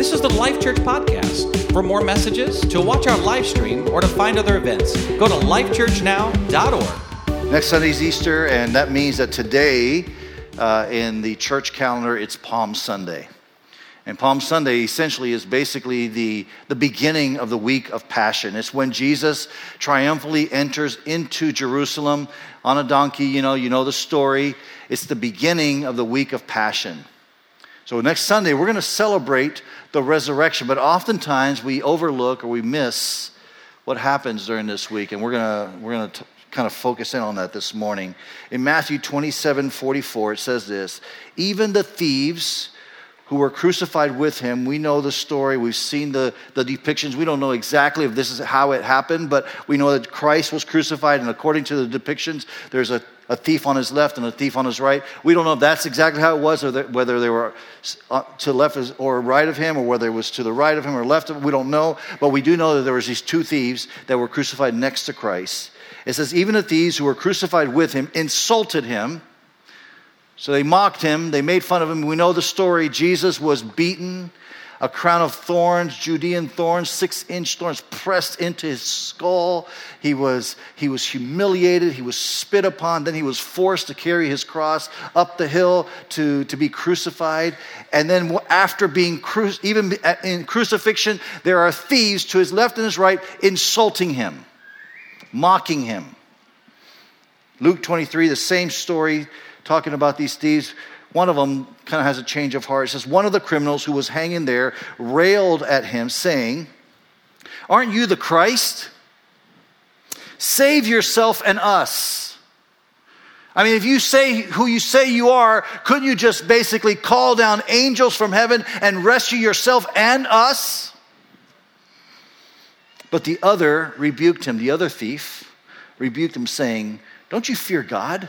This is the Life Church Podcast. For more messages, to watch our live stream, or to find other events, go to lifechurchnow.org. Next Sunday's Easter, and that means that today uh, in the church calendar, it's Palm Sunday. And Palm Sunday essentially is basically the, the beginning of the week of Passion. It's when Jesus triumphantly enters into Jerusalem on a donkey. You know, you know the story. It's the beginning of the week of Passion. So next Sunday, we're going to celebrate the resurrection, but oftentimes we overlook or we miss what happens during this week, and we're going to, we're going to kind of focus in on that this morning. In Matthew 27 44, it says this Even the thieves who were crucified with him. We know the story. We've seen the, the depictions. We don't know exactly if this is how it happened, but we know that Christ was crucified, and according to the depictions, there's a, a thief on his left and a thief on his right. We don't know if that's exactly how it was, or that, whether they were uh, to left or right of him, or whether it was to the right of him or left of him. We don't know, but we do know that there was these two thieves that were crucified next to Christ. It says, even the thieves who were crucified with him insulted him so they mocked him, they made fun of him. We know the story. Jesus was beaten, a crown of thorns, Judean thorns, six inch thorns pressed into his skull. He was, he was humiliated, he was spit upon, then he was forced to carry his cross up the hill to, to be crucified. And then, after being cru- even in crucifixion, there are thieves to his left and his right insulting him, mocking him. Luke 23, the same story talking about these thieves. One of them kind of has a change of heart. It says, One of the criminals who was hanging there railed at him, saying, Aren't you the Christ? Save yourself and us. I mean, if you say who you say you are, couldn't you just basically call down angels from heaven and rescue yourself and us? But the other rebuked him, the other thief rebuked him, saying, Don't you fear God?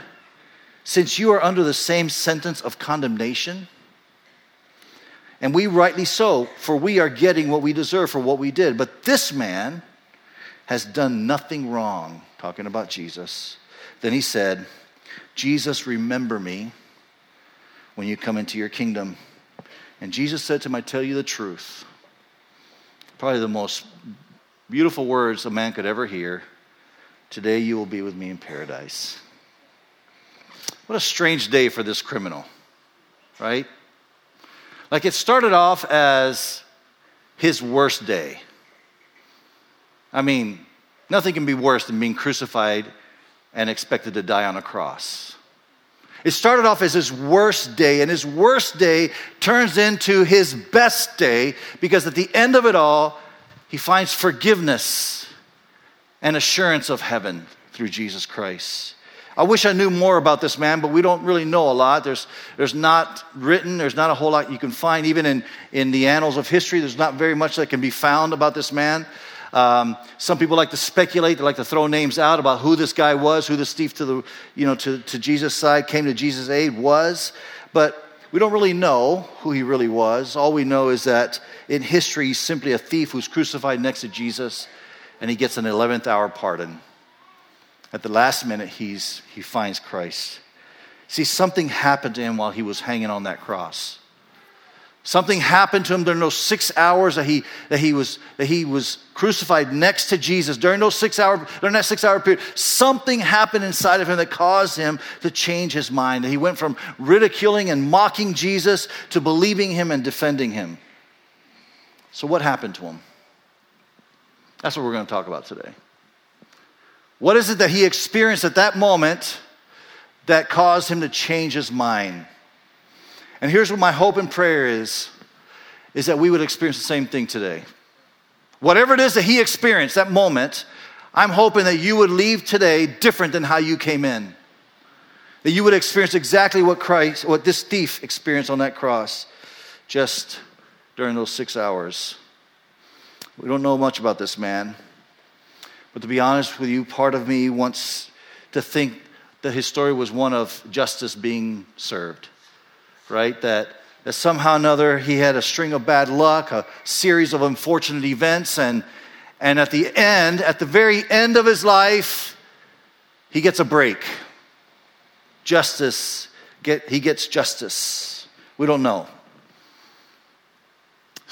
Since you are under the same sentence of condemnation? And we rightly so, for we are getting what we deserve for what we did. But this man has done nothing wrong, talking about Jesus. Then he said, Jesus, remember me when you come into your kingdom. And Jesus said to him, I tell you the truth. Probably the most beautiful words a man could ever hear. Today you will be with me in paradise. What a strange day for this criminal, right? Like it started off as his worst day. I mean, nothing can be worse than being crucified and expected to die on a cross. It started off as his worst day, and his worst day turns into his best day because at the end of it all, he finds forgiveness and assurance of heaven through Jesus Christ. I wish I knew more about this man, but we don't really know a lot. There's, there's not written, there's not a whole lot you can find. Even in, in the annals of history, there's not very much that can be found about this man. Um, some people like to speculate, they like to throw names out about who this guy was, who this thief to the, you know, to, to Jesus' side, came to Jesus' aid was. But we don't really know who he really was. All we know is that in history, he's simply a thief who's crucified next to Jesus, and he gets an 11th hour pardon at the last minute, he's, he finds Christ. See, something happened to him while he was hanging on that cross. Something happened to him during those six hours that he, that he, was, that he was crucified next to Jesus. During those six hour, during that six hour period, something happened inside of him that caused him to change his mind. He went from ridiculing and mocking Jesus to believing him and defending him. So, what happened to him? That's what we're going to talk about today. What is it that he experienced at that moment that caused him to change his mind? And here's what my hope and prayer is is that we would experience the same thing today. Whatever it is that he experienced that moment, I'm hoping that you would leave today different than how you came in. That you would experience exactly what Christ, what this thief experienced on that cross just during those 6 hours. We don't know much about this man. But to be honest with you, part of me wants to think that his story was one of justice being served, right? That, that somehow or another he had a string of bad luck, a series of unfortunate events, and, and at the end, at the very end of his life, he gets a break. Justice, get, he gets justice. We don't know.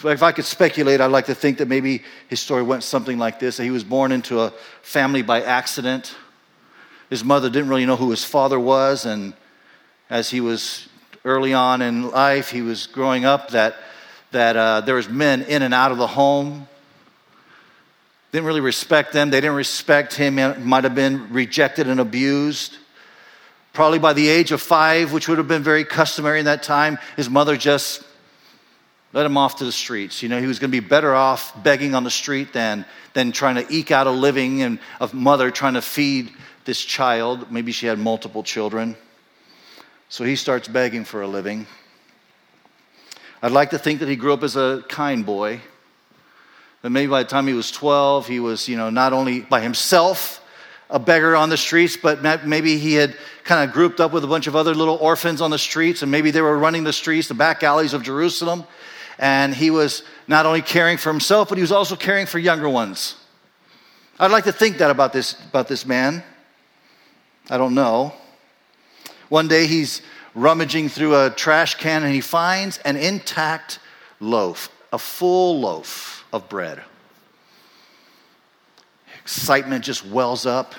If I could speculate, I'd like to think that maybe his story went something like this that he was born into a family by accident. His mother didn't really know who his father was, and as he was early on in life, he was growing up, that, that uh, there was men in and out of the home. Didn't really respect them. They didn't respect him. Might have been rejected and abused. Probably by the age of five, which would have been very customary in that time, his mother just let him off to the streets. You know, he was going to be better off begging on the street than, than trying to eke out a living and a mother trying to feed this child. Maybe she had multiple children. So he starts begging for a living. I'd like to think that he grew up as a kind boy. That maybe by the time he was 12, he was, you know, not only by himself a beggar on the streets, but maybe he had kind of grouped up with a bunch of other little orphans on the streets, and maybe they were running the streets, the back alleys of Jerusalem. And he was not only caring for himself, but he was also caring for younger ones. I'd like to think that about this, about this man. I don't know. One day he's rummaging through a trash can and he finds an intact loaf, a full loaf of bread. Excitement just wells up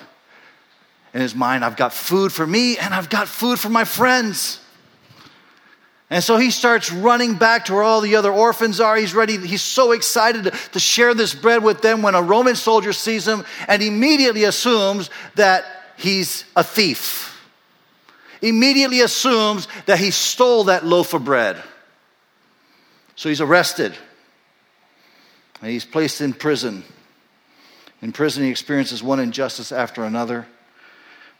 in his mind. I've got food for me and I've got food for my friends. And so he starts running back to where all the other orphans are. He's ready, he's so excited to, to, share this bread with them when a Roman soldier sees him and immediately assumes that he's a thief. Immediately assumes that he stole that loaf of bread. So he's arrested and he's placed in prison. In prison, he experiences one injustice after another.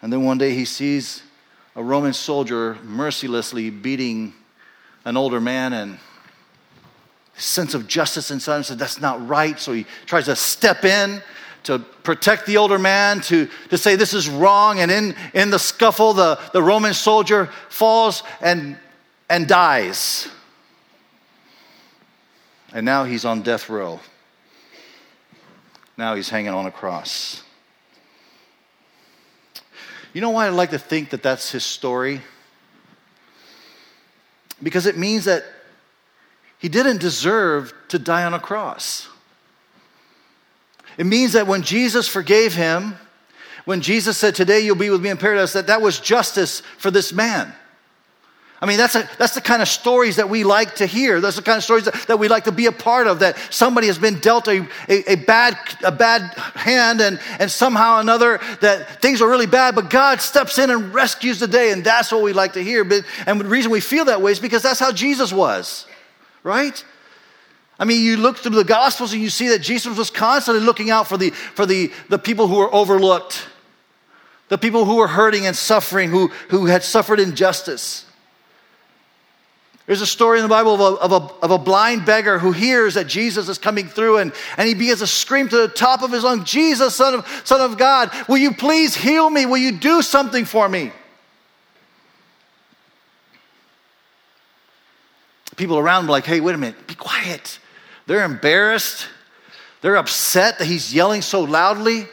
And then one day he sees a Roman soldier mercilessly beating an older man and sense of justice inside him said that's not right. So he tries to step in to protect the older man to, to say this is wrong and in, in the scuffle the, the roman soldier falls and, and dies. And now he's on death row. Now he's hanging on a cross. You know why i like to think that that's his story because it means that he didn't deserve to die on a cross. It means that when Jesus forgave him, when Jesus said, Today you'll be with me in paradise, that that was justice for this man. I mean, that's, a, that's the kind of stories that we like to hear. That's the kind of stories that, that we like to be a part of, that somebody has been dealt a, a, a, bad, a bad hand and, and somehow or another that things are really bad, but God steps in and rescues the day, and that's what we like to hear. But, and the reason we feel that way is because that's how Jesus was, right? I mean, you look through the Gospels and you see that Jesus was constantly looking out for the, for the, the people who were overlooked, the people who were hurting and suffering, who, who had suffered injustice. There's a story in the Bible of a, of, a, of a blind beggar who hears that Jesus is coming through and, and he begins to scream to the top of his lungs, Jesus, son of, son of God, will you please heal me? Will you do something for me? People around him are like, hey, wait a minute, be quiet. They're embarrassed. They're upset that he's yelling so loudly.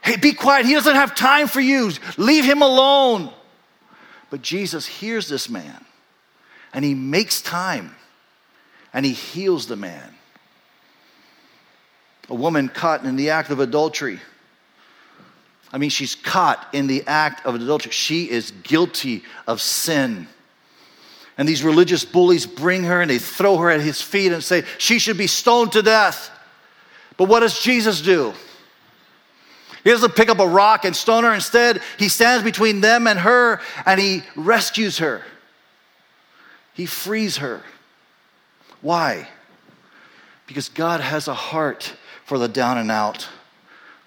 Hey, be quiet. He doesn't have time for you. Leave him alone. But Jesus hears this man and he makes time and he heals the man. A woman caught in the act of adultery. I mean, she's caught in the act of adultery. She is guilty of sin. And these religious bullies bring her and they throw her at his feet and say, She should be stoned to death. But what does Jesus do? He doesn't pick up a rock and stone her. Instead, he stands between them and her and he rescues her. He frees her. Why? Because God has a heart for the down and out,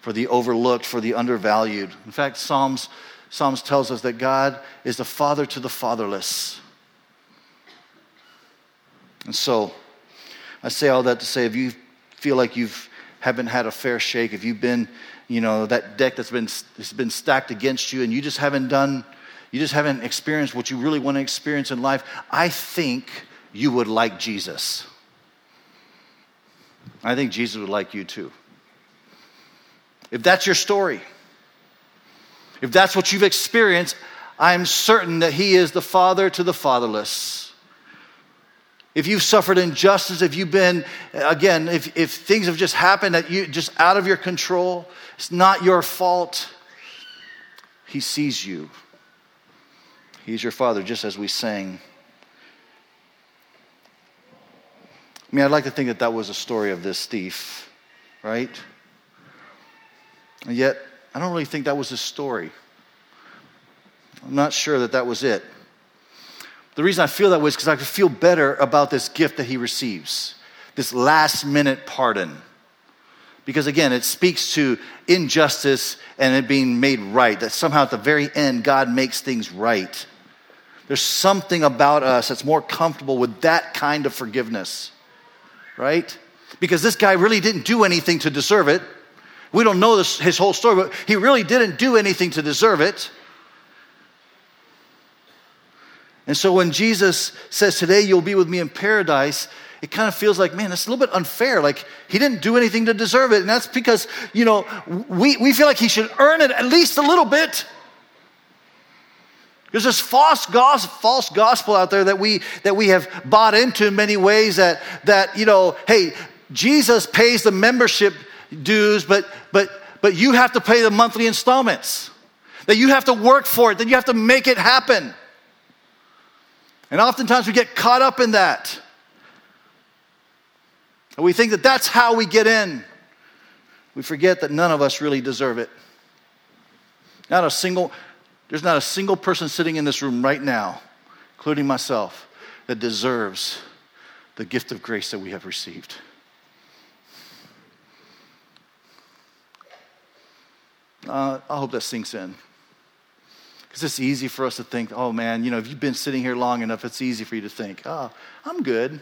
for the overlooked, for the undervalued. In fact, Psalms, Psalms tells us that God is the father to the fatherless. And so, I say all that to say if you feel like you haven't had a fair shake, if you've been, you know, that deck that's been, that's been stacked against you and you just haven't done you just haven't experienced what you really want to experience in life, I think you would like Jesus. I think Jesus would like you too. If that's your story, if that's what you've experienced, I'm certain that He is the Father to the fatherless. If you've suffered injustice, if you've been, again, if, if things have just happened that you just out of your control, it's not your fault. He sees you. He's your father, just as we sang. I mean, I'd like to think that that was a story of this thief, right? And yet, I don't really think that was his story. I'm not sure that that was it. The reason I feel that way is because I could feel better about this gift that he receives, this last minute pardon. Because again, it speaks to injustice and it being made right, that somehow at the very end, God makes things right. There's something about us that's more comfortable with that kind of forgiveness, right? Because this guy really didn't do anything to deserve it. We don't know this, his whole story, but he really didn't do anything to deserve it. And so when Jesus says, Today you'll be with me in paradise, it kind of feels like, man, that's a little bit unfair. Like he didn't do anything to deserve it. And that's because, you know, we, we feel like he should earn it at least a little bit. There's this false gospel, false gospel out there that we, that we have bought into in many ways that, that, you know, hey, Jesus pays the membership dues, but, but, but you have to pay the monthly installments. That you have to work for it, that you have to make it happen. And oftentimes we get caught up in that. And we think that that's how we get in. We forget that none of us really deserve it. Not a single, there's not a single person sitting in this room right now, including myself, that deserves the gift of grace that we have received. Uh, I hope that sinks in. Because it's easy for us to think, oh man, you know, if you've been sitting here long enough, it's easy for you to think, oh, I'm good.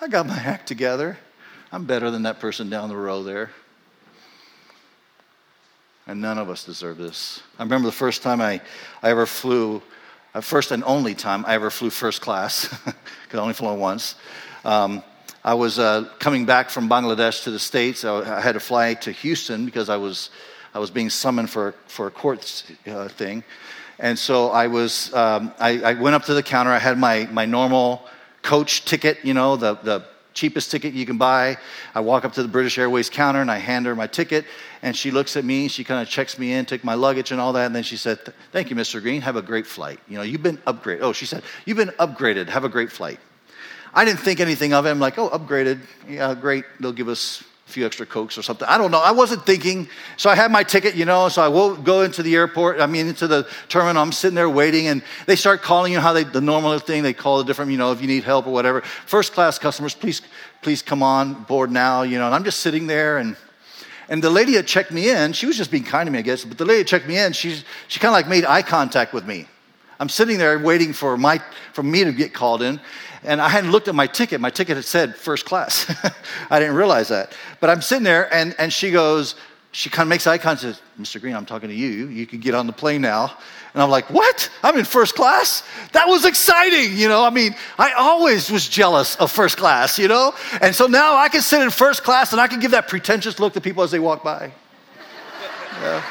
I got my act together. I'm better than that person down the row there. And none of us deserve this. I remember the first time I, I ever flew, uh, first and only time I ever flew first class, because I only flew once. Um, I was uh, coming back from Bangladesh to the States. I, I had to fly to Houston because I was I was being summoned for, for a court uh, thing. And so I was, um, I, I, went up to the counter. I had my, my normal coach ticket, you know, the, the cheapest ticket you can buy. I walk up to the British Airways counter and I hand her my ticket. And she looks at me, she kind of checks me in, took my luggage and all that. And then she said, Thank you, Mr. Green. Have a great flight. You know, you've been upgraded. Oh, she said, You've been upgraded. Have a great flight. I didn't think anything of it. I'm like, Oh, upgraded. Yeah, great. They'll give us a few extra cokes or something. I don't know. I wasn't thinking. So I had my ticket, you know. So I will go into the airport. I mean, into the terminal. I'm sitting there waiting, and they start calling you how they the normal thing. They call the different, you know, if you need help or whatever. First class customers, please, please come on board now. You know, and I'm just sitting there and. And the lady that checked me in, she was just being kind to me, I guess. But the lady that checked me in, she's, she kind of like made eye contact with me. I'm sitting there waiting for my for me to get called in, and I hadn't looked at my ticket. My ticket had said first class. I didn't realize that. But I'm sitting there, and, and she goes, she kind of makes eye contact, says, Mr. Green, I'm talking to you. You can get on the plane now. And I'm like, what? I'm in first class? That was exciting, you know? I mean, I always was jealous of first class, you know? And so now I can sit in first class and I can give that pretentious look to people as they walk by. Yeah,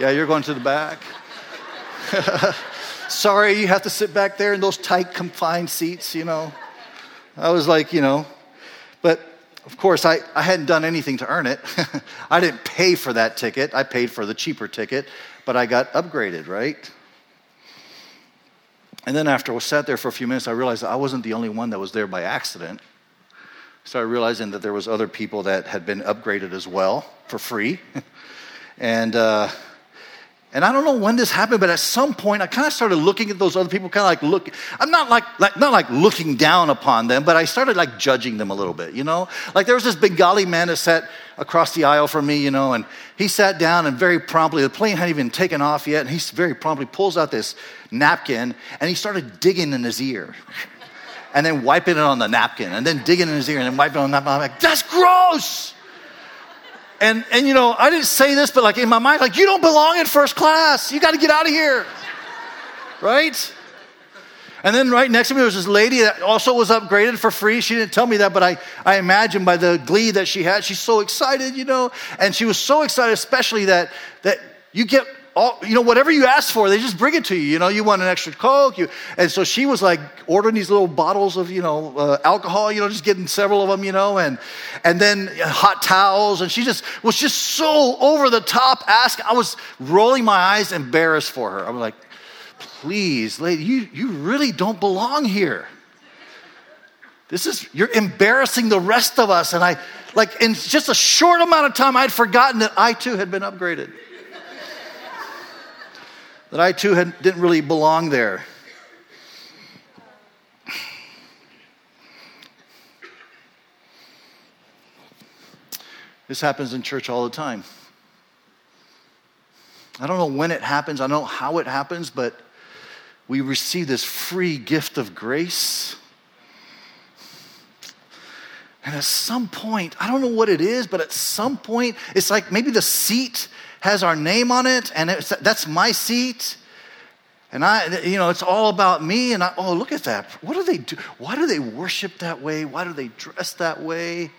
yeah you're going to the back. Sorry, you have to sit back there in those tight, confined seats, you know. I was like, you know, but of course, I, I hadn't done anything to earn it. I didn't pay for that ticket. I paid for the cheaper ticket, but I got upgraded, right? And then after I sat there for a few minutes, I realized I wasn't the only one that was there by accident. Started realizing that there was other people that had been upgraded as well for free. and uh, and I don't know when this happened, but at some point I kind of started looking at those other people, kind of like look. I'm not like, like not like looking down upon them, but I started like judging them a little bit, you know. Like there was this Bengali man that sat across the aisle from me, you know, and he sat down and very promptly the plane hadn't even taken off yet, and he very promptly pulls out this napkin and he started digging in his ear. and then wiping it on the napkin, and then digging in his ear, and then wiping it on the napkin. I'm like, that's gross. And, and you know, I didn't say this, but like in my mind, like, you don't belong in first class. You got to get out of here. Right? And then right next to me was this lady that also was upgraded for free. She didn't tell me that, but I, I imagine by the glee that she had, she's so excited, you know. And she was so excited, especially that, that you get all, you know, whatever you ask for, they just bring it to you. You know, you want an extra Coke. You, and so she was like ordering these little bottles of, you know, uh, alcohol, you know, just getting several of them, you know, and, and then hot towels. And she just was just so over the top asking. I was rolling my eyes, embarrassed for her. I'm like, please, lady, you, you really don't belong here. This is, you're embarrassing the rest of us. And I, like, in just a short amount of time, I'd forgotten that I too had been upgraded. That I too had, didn't really belong there. This happens in church all the time. I don't know when it happens, I don't know how it happens, but we receive this free gift of grace and at some point, I don't know what it is, but at some point, it's like maybe the seat has our name on it, and that's my seat. And I, you know, it's all about me. And I, oh, look at that. What do they do? Why do they worship that way? Why do they dress that way?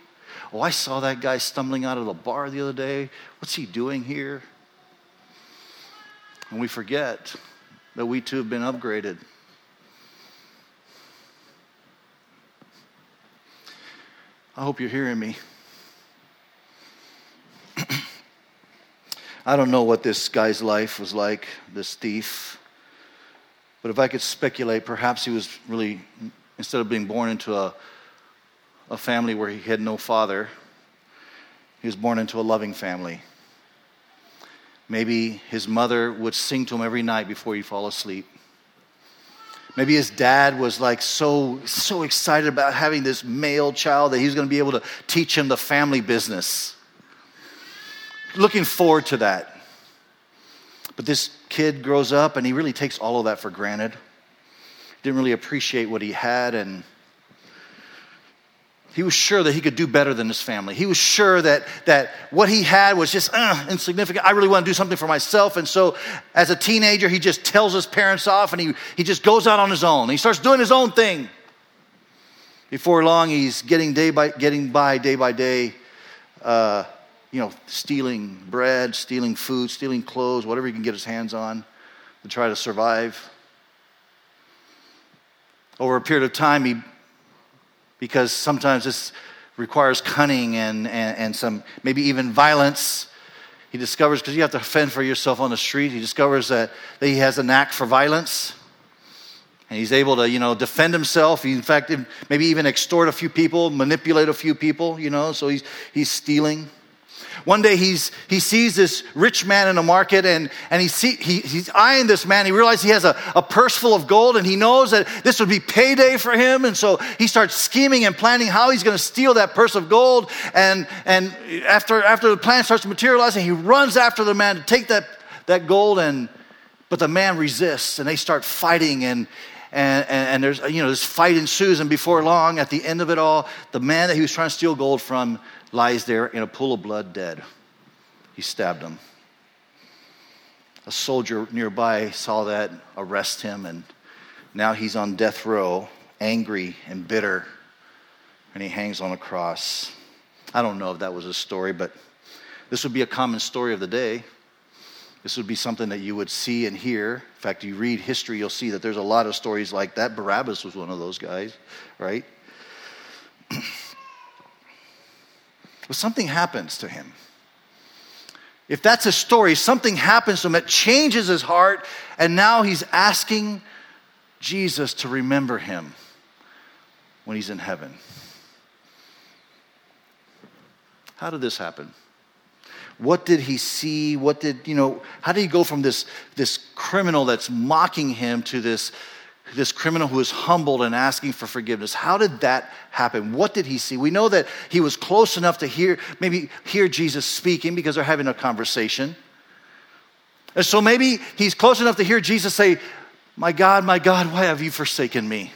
Oh, I saw that guy stumbling out of the bar the other day. What's he doing here? And we forget that we too have been upgraded. I hope you're hearing me. I don't know what this guy's life was like, this thief. But if I could speculate, perhaps he was really, instead of being born into a, a family where he had no father, he was born into a loving family. Maybe his mother would sing to him every night before he'd fall asleep. Maybe his dad was like so, so excited about having this male child that he was going to be able to teach him the family business. Looking forward to that. But this kid grows up and he really takes all of that for granted. Didn't really appreciate what he had and he was sure that he could do better than his family. He was sure that, that what he had was just uh, insignificant. I really want to do something for myself. And so, as a teenager, he just tells his parents off and he, he just goes out on his own. He starts doing his own thing. Before long, he's getting, day by, getting by day by day, uh, you know, stealing bread, stealing food, stealing clothes, whatever he can get his hands on to try to survive. Over a period of time, he because sometimes this requires cunning and, and, and some maybe even violence. He discovers, because you have to fend for yourself on the street, he discovers that, that he has a knack for violence. And he's able to, you know, defend himself. He, in fact, maybe even extort a few people, manipulate a few people, you know, so he's, he's stealing. One day he's, he sees this rich man in a market and, and he see, he, he's eyeing this man. He realizes he has a, a purse full of gold and he knows that this would be payday for him. And so he starts scheming and planning how he's going to steal that purse of gold. And, and after, after the plan starts materializing, he runs after the man to take that, that gold. And, but the man resists and they start fighting and, and, and, and, there's you know this fight ensues and before long at the end of it all the man that he was trying to steal gold from lies there in a pool of blood dead. He stabbed him. A soldier nearby saw that, arrest him, and now he's on death row, angry and bitter, and he hangs on a cross. I don't know if that was a story, but this would be a common story of the day. This would be something that you would see and hear. In fact, you read history, you'll see that there's a lot of stories like that. Barabbas was one of those guys, right? But something happens to him. If that's a story, something happens to him that changes his heart, and now he's asking Jesus to remember him when he's in heaven. How did this happen? What did he see? What did, you know, how did he go from this, this criminal that's mocking him to this this criminal who is humbled and asking for forgiveness. How did that happen? What did he see? We know that he was close enough to hear, maybe hear Jesus speaking because they're having a conversation. And so maybe he's close enough to hear Jesus say, My God, my God, why have you forsaken me?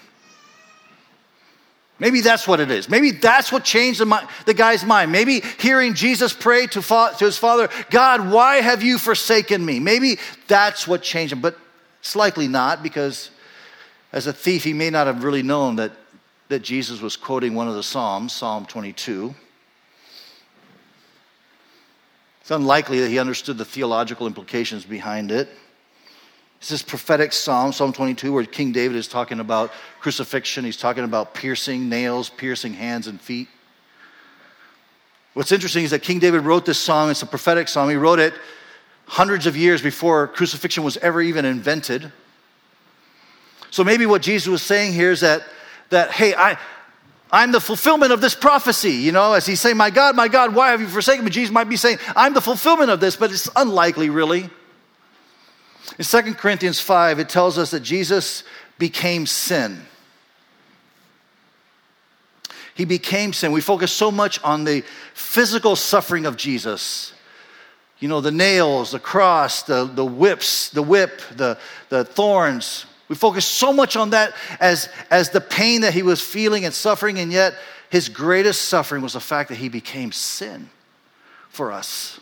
Maybe that's what it is. Maybe that's what changed the, the guy's mind. Maybe hearing Jesus pray to, fa- to his father, God, why have you forsaken me? Maybe that's what changed him, but it's likely not because as a thief, he may not have really known that, that Jesus was quoting one of the Psalms, Psalm 22. It's unlikely that he understood the theological implications behind it. It's this prophetic psalm, Psalm 22, where King David is talking about crucifixion. He's talking about piercing nails, piercing hands and feet. What's interesting is that King David wrote this psalm. It's a prophetic psalm. He wrote it hundreds of years before crucifixion was ever even invented. So maybe what Jesus was saying here is that, that hey, I, I'm the fulfillment of this prophecy. You know, as he's saying, My God, my God, why have you forsaken me? Jesus might be saying, I'm the fulfillment of this, but it's unlikely, really. In 2 Corinthians 5, it tells us that Jesus became sin. He became sin. We focus so much on the physical suffering of Jesus. You know, the nails, the cross, the, the whips, the whip, the, the thorns. We focus so much on that as, as the pain that he was feeling and suffering, and yet his greatest suffering was the fact that he became sin for us.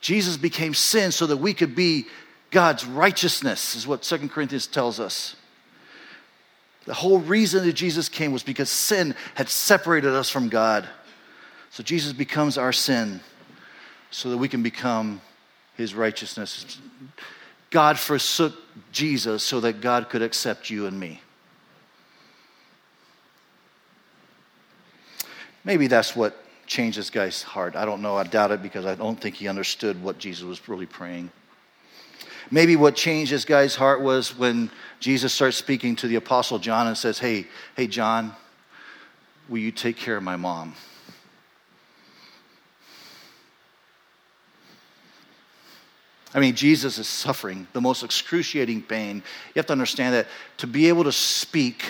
Jesus became sin so that we could be God's righteousness, is what Second Corinthians tells us. The whole reason that Jesus came was because sin had separated us from God. So Jesus becomes our sin so that we can become his righteousness. God forsook Jesus so that God could accept you and me. Maybe that's what changed this guy's heart. I don't know. I doubt it because I don't think he understood what Jesus was really praying. Maybe what changed this guy's heart was when Jesus starts speaking to the apostle John and says, "Hey, hey John, will you take care of my mom?" I mean, Jesus is suffering the most excruciating pain. You have to understand that to be able to speak,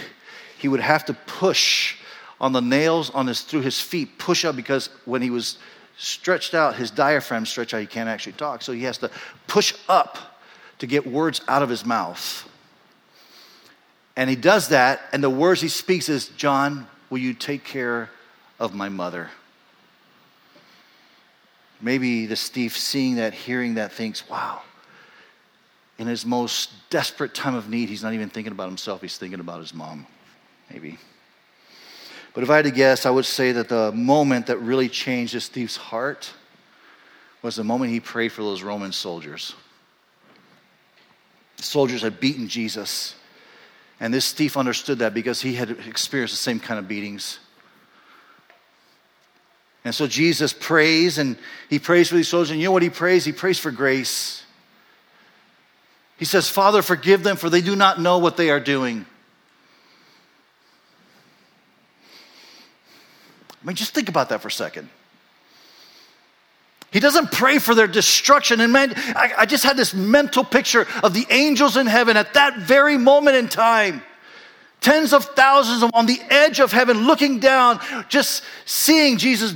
he would have to push on the nails on his through his feet, push up because when he was stretched out, his diaphragm stretched out, he can't actually talk. So he has to push up to get words out of his mouth. And he does that, and the words he speaks is, John, will you take care of my mother? Maybe the thief, seeing that, hearing that, thinks, wow, in his most desperate time of need, he's not even thinking about himself, he's thinking about his mom. Maybe. But if I had to guess, I would say that the moment that really changed this thief's heart was the moment he prayed for those Roman soldiers. The soldiers had beaten Jesus. And this thief understood that because he had experienced the same kind of beatings. And so Jesus prays and he prays for these soldiers. And you know what he prays? He prays for grace. He says, Father, forgive them, for they do not know what they are doing. I mean, just think about that for a second. He doesn't pray for their destruction. And man, I, I, just had this mental picture of the angels in heaven at that very moment in time. Tens of thousands on the edge of heaven looking down, just seeing Jesus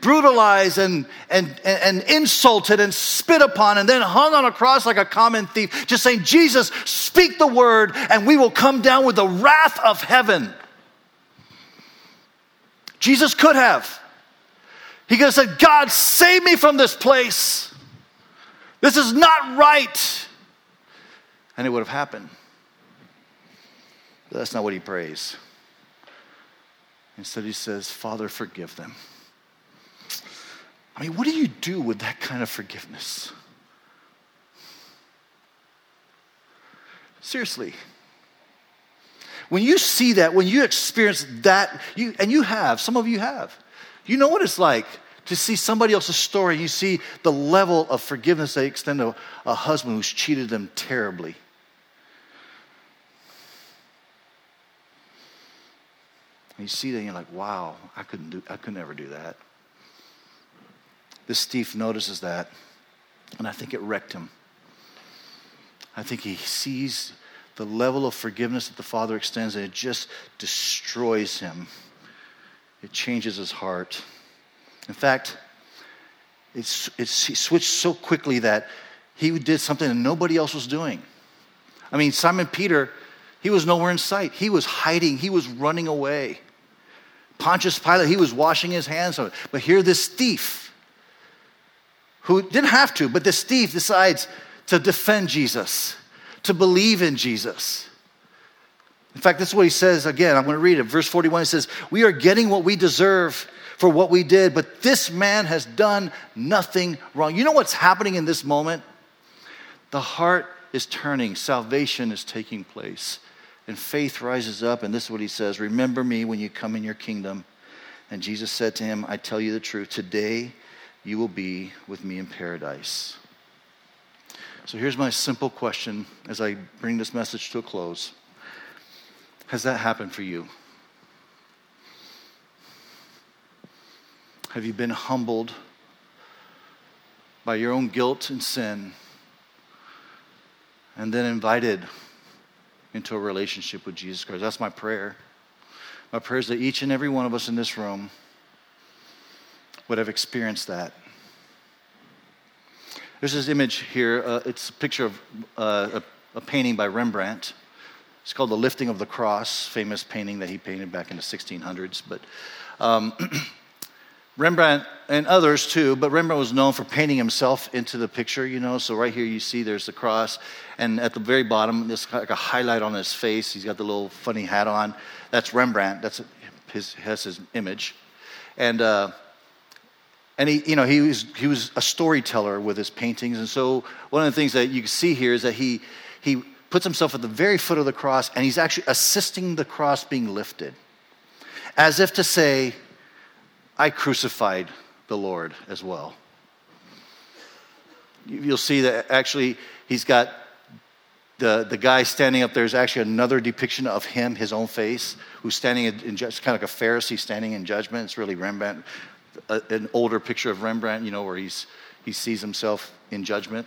brutalized and, and, and insulted and spit upon and then hung on a cross like a common thief, just saying, Jesus, speak the word and we will come down with the wrath of heaven. Jesus could have. He could have said, God, save me from this place. This is not right. And it would have happened. But that's not what he prays. Instead, he says, Father, forgive them. I mean, what do you do with that kind of forgiveness? Seriously. When you see that, when you experience that, you, and you have, some of you have, you know what it's like to see somebody else's story. You see the level of forgiveness they extend to a husband who's cheated them terribly. And you see that and you're like, wow, I couldn't do I could never do that. This thief notices that, and I think it wrecked him. I think he sees the level of forgiveness that the Father extends, and it just destroys him. It changes his heart. In fact, it's, it's, he switched so quickly that he did something that nobody else was doing. I mean, Simon Peter, he was nowhere in sight. He was hiding, he was running away. Pontius Pilate, he was washing his hands of it. But here, this thief, who didn't have to, but this thief decides to defend Jesus to believe in Jesus. In fact, this is what he says again. I'm going to read it. Verse 41 it says, We are getting what we deserve for what we did, but this man has done nothing wrong. You know what's happening in this moment? The heart is turning, salvation is taking place, and faith rises up. And this is what he says Remember me when you come in your kingdom. And Jesus said to him, I tell you the truth, today you will be with me in paradise. So here's my simple question as I bring this message to a close Has that happened for you? Have you been humbled by your own guilt and sin and then invited into a relationship with Jesus Christ? That's my prayer. My prayer is that each and every one of us in this room would have experienced that. There's this image here. Uh, it's a picture of uh, a, a, painting by Rembrandt. It's called The Lifting of the Cross, famous painting that he painted back in the 1600s. But um, Rembrandt and others too, but Rembrandt was known for painting himself into the picture, you know. So right here you see there's the cross, and at the very bottom, there's like a highlight on his face. He's got the little funny hat on. That's Rembrandt. That's his, has his image, and. Uh, and he, you know, he was, he was a storyteller with his paintings. And so one of the things that you see here is that he, he puts himself at the very foot of the cross and he's actually assisting the cross being lifted. As if to say, I crucified the Lord as well. You'll see that actually he's got the, the guy standing up there is actually another depiction of him, his own face, who's standing in, in kind of like a Pharisee standing in judgment. It's really Rembrandt a, an older picture of Rembrandt, you know, where he's, he sees himself in judgment.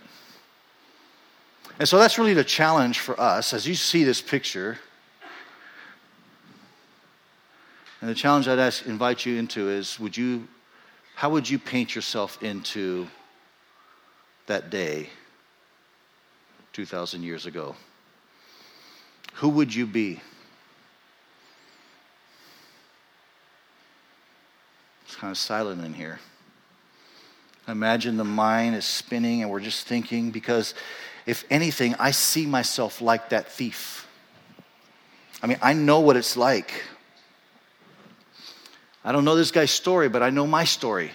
And so that's really the challenge for us as you see this picture. And the challenge I'd ask, invite you into is would you, how would you paint yourself into that day 2,000 years ago? Who would you be? It's kind of silent in here. Imagine the mind is spinning and we're just thinking because, if anything, I see myself like that thief. I mean, I know what it's like. I don't know this guy's story, but I know my story.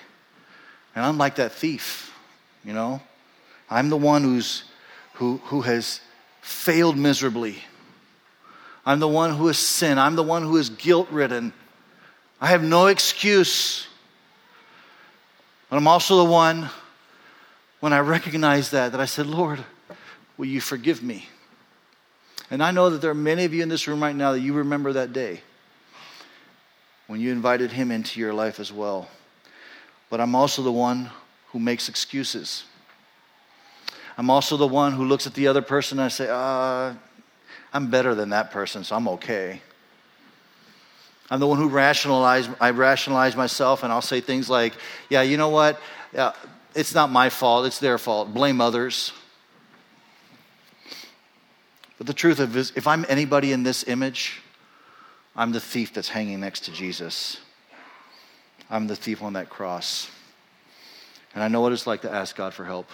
And I'm like that thief, you know? I'm the one who's, who, who has failed miserably. I'm the one who has sinned. I'm the one who is guilt ridden. I have no excuse. But I'm also the one, when I recognized that, that I said, Lord, will you forgive me? And I know that there are many of you in this room right now that you remember that day when you invited him into your life as well. But I'm also the one who makes excuses. I'm also the one who looks at the other person and I say, uh, I'm better than that person, so I'm okay. I'm the one who rationalize, I rationalize myself and I'll say things like, yeah, you know what? Yeah, it's not my fault, it's their fault. Blame others. But the truth of is, if I'm anybody in this image, I'm the thief that's hanging next to Jesus. I'm the thief on that cross. And I know what it's like to ask God for help.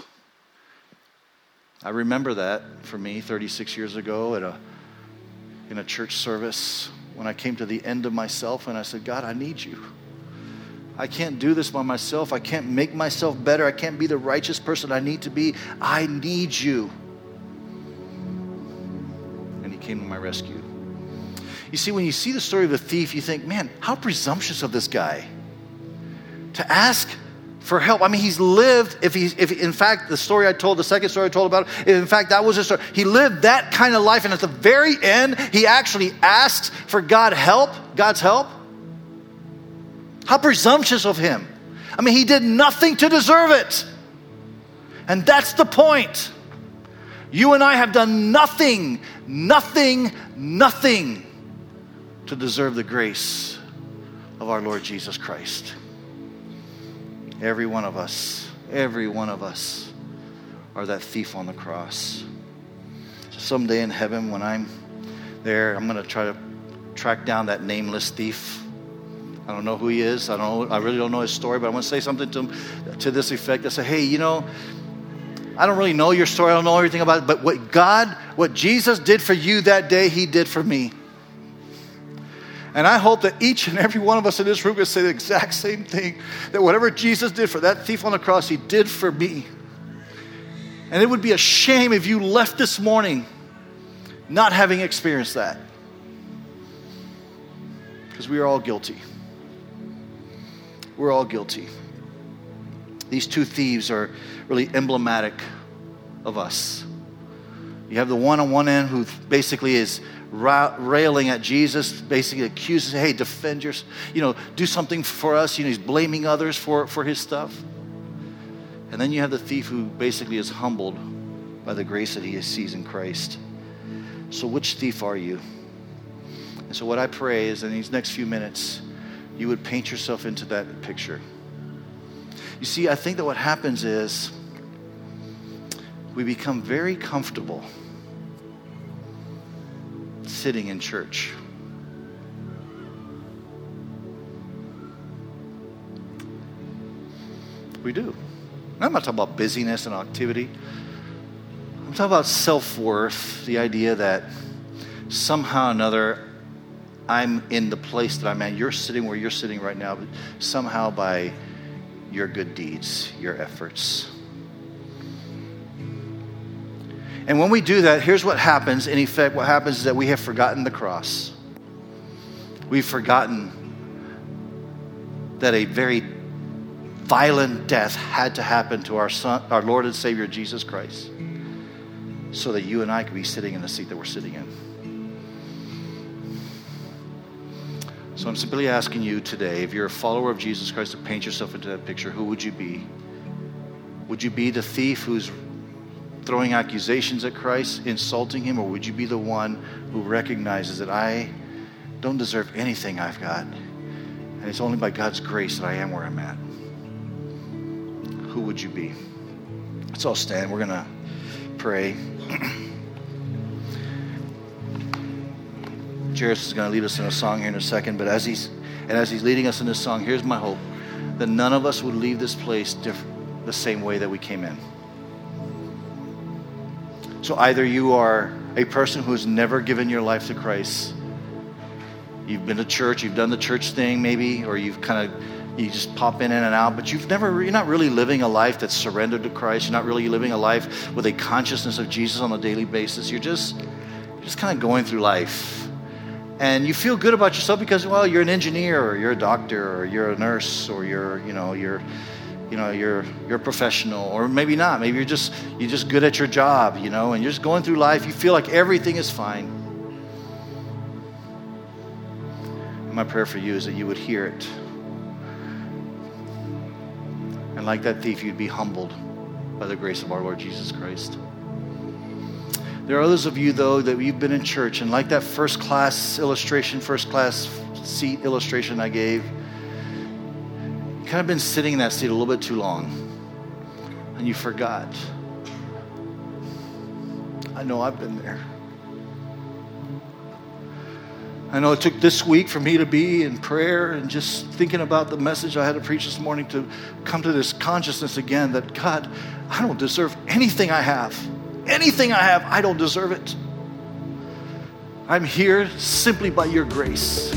I remember that for me 36 years ago at a, in a church service when I came to the end of myself and I said, God, I need you. I can't do this by myself. I can't make myself better. I can't be the righteous person I need to be. I need you. And he came to my rescue. You see, when you see the story of the thief, you think, man, how presumptuous of this guy to ask for help. I mean, he's lived, if he's, if in fact, the story I told, the second story I told about, in fact that was his story, he lived that kind of life, and at the very end, he actually asks for God help, God's help. How presumptuous of him. I mean, he did nothing to deserve it. And that's the point. You and I have done nothing, nothing, nothing to deserve the grace of our Lord Jesus Christ. Every one of us, every one of us are that thief on the cross. So someday in heaven, when I'm there, I'm going to try to track down that nameless thief. I don't know who he is. I don't. I really don't know his story, but I want to say something to him to this effect. I say, hey, you know, I don't really know your story. I don't know everything about it, but what God, what Jesus did for you that day, He did for me. And I hope that each and every one of us in this room can say the exact same thing that whatever Jesus did for that thief on the cross, he did for me. And it would be a shame if you left this morning not having experienced that. Because we are all guilty. We're all guilty. These two thieves are really emblematic of us. You have the one on one end who basically is railing at Jesus, basically accuses, hey, defend your, you know, do something for us. You know, he's blaming others for, for his stuff. And then you have the thief who basically is humbled by the grace that he sees in Christ. So, which thief are you? And so, what I pray is in these next few minutes, you would paint yourself into that picture. You see, I think that what happens is we become very comfortable sitting in church. We do. I'm not talking about busyness and activity. I'm talking about self worth, the idea that somehow or another I'm in the place that I'm at. You're sitting where you're sitting right now, but somehow by your good deeds, your efforts. And when we do that, here's what happens. In effect, what happens is that we have forgotten the cross. We've forgotten that a very violent death had to happen to our son, our Lord and Savior Jesus Christ, so that you and I could be sitting in the seat that we're sitting in. So I'm simply asking you today, if you're a follower of Jesus Christ, to paint yourself into that picture, who would you be? Would you be the thief who's throwing accusations at Christ, insulting him, or would you be the one who recognizes that I don't deserve anything I've got, and it's only by God's grace that I am where I'm at? Who would you be? Let's all stand. We're going to pray. Jairus is going to lead us in a song here in a second, but as he's and as he's leading us in this song, here's my hope that none of us would leave this place diff- the same way that we came in. So either you are a person who has never given your life to Christ, you've been to church, you've done the church thing maybe, or you've kind of you just pop in and out, but you've never you're not really living a life that's surrendered to Christ. You're not really living a life with a consciousness of Jesus on a daily basis. You're just you're just kind of going through life and you feel good about yourself because well you're an engineer or you're a doctor or you're a nurse or you're you know you're you know you're you're a professional or maybe not. Maybe you're just you're just good at your job you know and you're just going through life. You feel like everything is fine. My prayer for you is that you would hear it. And like that thief you'd be humbled by the grace of our lord jesus christ. There are others of you, though, that you've been in church, and like that first class illustration, first class seat illustration I gave, kind of been sitting in that seat a little bit too long, and you forgot. I know I've been there. I know it took this week for me to be in prayer and just thinking about the message I had to preach this morning to come to this consciousness again that God, I don't deserve anything I have. Anything I have, I don't deserve it. I'm here simply by your grace.